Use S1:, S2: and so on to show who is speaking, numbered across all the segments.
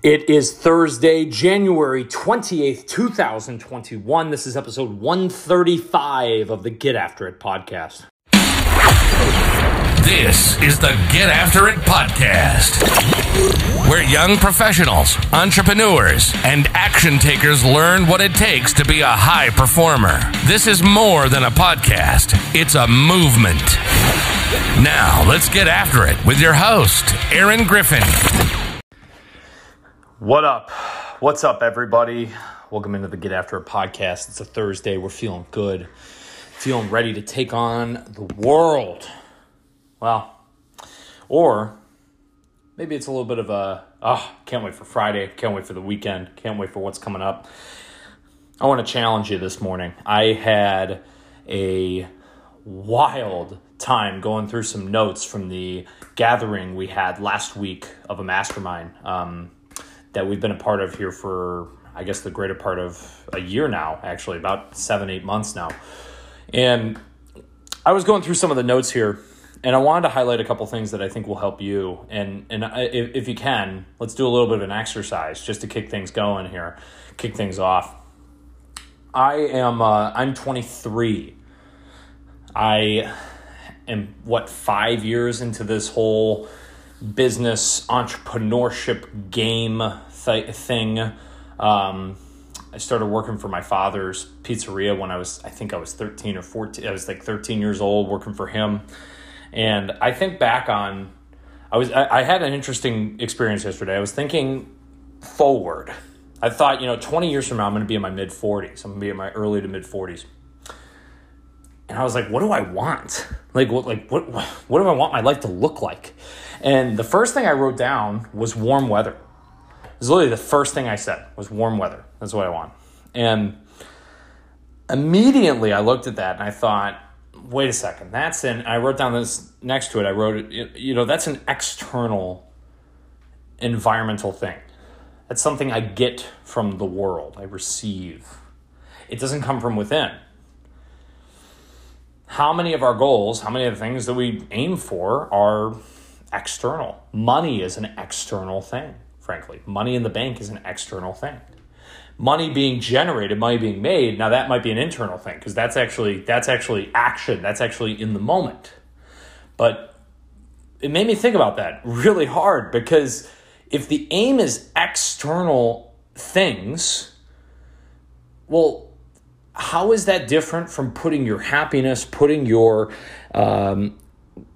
S1: It is Thursday, January 28th, 2021. This is episode 135 of the Get After It podcast.
S2: This is the Get After It podcast, where young professionals, entrepreneurs, and action takers learn what it takes to be a high performer. This is more than a podcast, it's a movement. Now, let's get after it with your host, Aaron Griffin.
S1: What up? What's up, everybody? Welcome into the Get After It podcast. It's a Thursday. We're feeling good, feeling ready to take on the world. Well, or maybe it's a little bit of a, oh, can't wait for Friday, can't wait for the weekend, can't wait for what's coming up. I want to challenge you this morning. I had a wild time going through some notes from the gathering we had last week of a mastermind. Um, that we've been a part of here for, I guess, the greater part of a year now, actually, about seven, eight months now. And I was going through some of the notes here, and I wanted to highlight a couple things that I think will help you. And and if, if you can, let's do a little bit of an exercise just to kick things going here, kick things off. I am uh, I'm 23. I am what five years into this whole business entrepreneurship game th- thing. Um, I started working for my father's pizzeria when I was, I think I was 13 or 14. I was like 13 years old working for him. And I think back on, I was, I, I had an interesting experience yesterday. I was thinking forward. I thought, you know, 20 years from now, I'm going to be in my mid 40s. I'm going to be in my early to mid 40s. And I was like, what do I want? Like, what, like, what, what do I want my life to look like? And the first thing I wrote down was warm weather. It was literally the first thing I said was warm weather. That's what I want. And immediately I looked at that and I thought, wait a second, that's an, I wrote down this next to it, I wrote it, you know, that's an external environmental thing. That's something I get from the world, I receive. It doesn't come from within. How many of our goals, how many of the things that we aim for are external? Money is an external thing frankly. Money in the bank is an external thing. Money being generated, money being made, now that might be an internal thing because that's actually that's actually action. That's actually in the moment. But it made me think about that really hard because if the aim is external things, well, how is that different from putting your happiness, putting your um,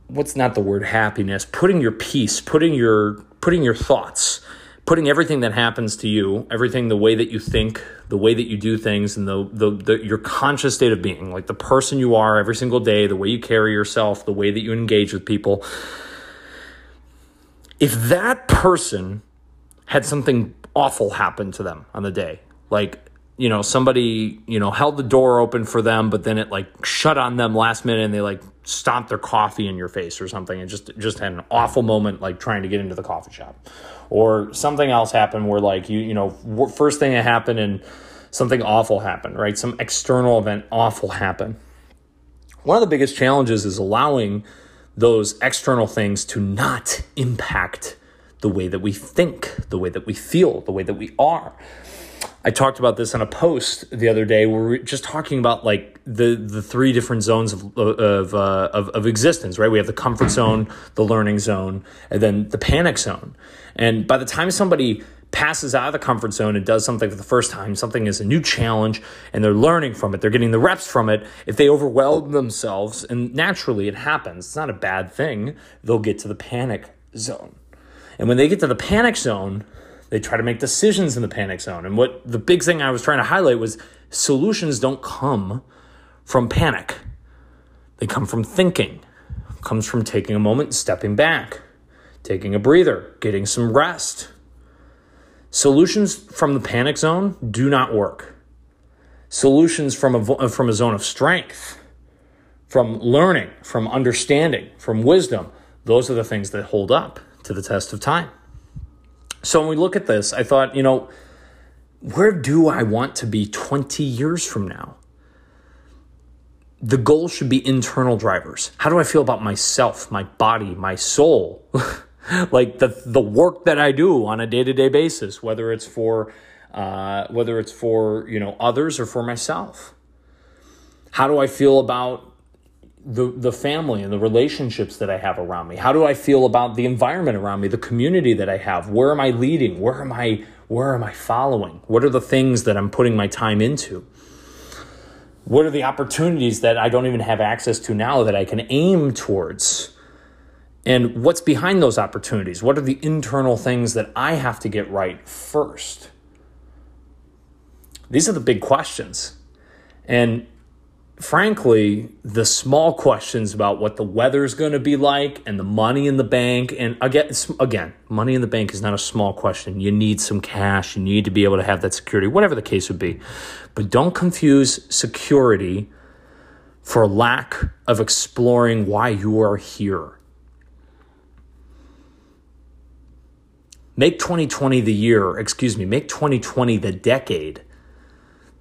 S1: what's not the word happiness, putting your peace, putting your putting your thoughts putting everything that happens to you, everything the way that you think, the way that you do things, and the, the, the your conscious state of being, like the person you are every single day, the way you carry yourself, the way that you engage with people. If that person had something awful happen to them on the day, like you know somebody you know held the door open for them but then it like shut on them last minute and they like stomped their coffee in your face or something and just just had an awful moment like trying to get into the coffee shop. Or something else happened where like you you know first thing that happened and something awful happened right? Some external event awful happened. One of the biggest challenges is allowing those external things to not impact the way that we think the way that we feel the way that we are I talked about this on a post the other day where we are just talking about like the the three different zones of of, uh, of of existence, right? We have the comfort zone, the learning zone, and then the panic zone. And by the time somebody passes out of the comfort zone and does something for the first time, something is a new challenge and they're learning from it, they're getting the reps from it. If they overwhelm themselves, and naturally it happens, it's not a bad thing, they'll get to the panic zone. And when they get to the panic zone, they try to make decisions in the panic zone. And what the big thing I was trying to highlight was solutions don't come from panic. They come from thinking. It comes from taking a moment, stepping back, taking a breather, getting some rest. Solutions from the panic zone do not work. Solutions from a, uh, from a zone of strength, from learning, from understanding, from wisdom, those are the things that hold up to the test of time. So when we look at this, I thought, you know, where do I want to be 20 years from now? The goal should be internal drivers. How do I feel about myself, my body, my soul? like the the work that I do on a day to day basis, whether it's for uh, whether it's for you know others or for myself. How do I feel about the the family and the relationships that I have around me? How do I feel about the environment around me, the community that I have? Where am I leading? Where am I where am I following? What are the things that I'm putting my time into? What are the opportunities that I don't even have access to now that I can aim towards? And what's behind those opportunities? What are the internal things that I have to get right first? These are the big questions. And frankly, the small questions about what the weather is going to be like and the money in the bank, and again, again, money in the bank is not a small question. You need some cash. You need to be able to have that security, whatever the case would be. But don't confuse security for lack of exploring why you are here. Make 2020 the year, excuse me, make 2020 the decade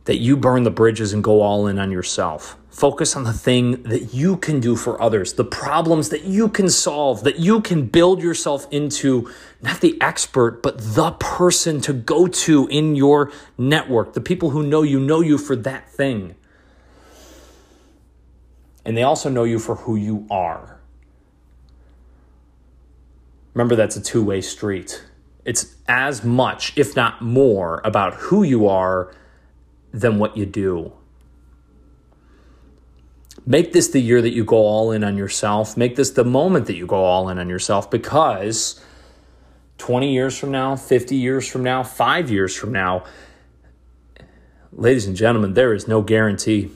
S1: that you burn the bridges and go all in on yourself. Focus on the thing that you can do for others, the problems that you can solve, that you can build yourself into not the expert, but the person to go to in your network. The people who know you know you for that thing. And they also know you for who you are. Remember, that's a two way street. It's as much, if not more, about who you are than what you do. Make this the year that you go all in on yourself. Make this the moment that you go all in on yourself because 20 years from now, 50 years from now, five years from now, ladies and gentlemen, there is no guarantee.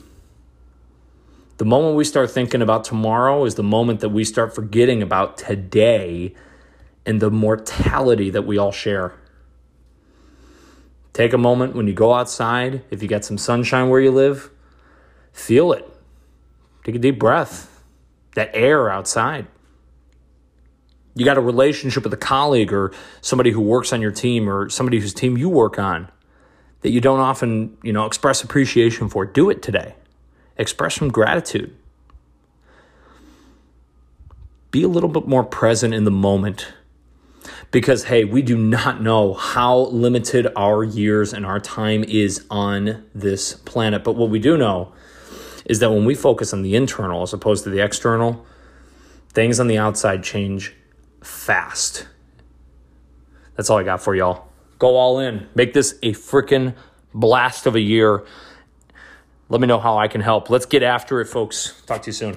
S1: The moment we start thinking about tomorrow is the moment that we start forgetting about today and the mortality that we all share. Take a moment when you go outside, if you get some sunshine where you live, feel it. Take a deep breath. That air outside. You got a relationship with a colleague or somebody who works on your team or somebody whose team you work on that you don't often, you know, express appreciation for. Do it today. Express some gratitude. Be a little bit more present in the moment because, hey, we do not know how limited our years and our time is on this planet. But what we do know is that when we focus on the internal as opposed to the external, things on the outside change fast. That's all I got for y'all. Go all in. Make this a freaking blast of a year. Let me know how I can help. Let's get after it, folks. Talk to you soon.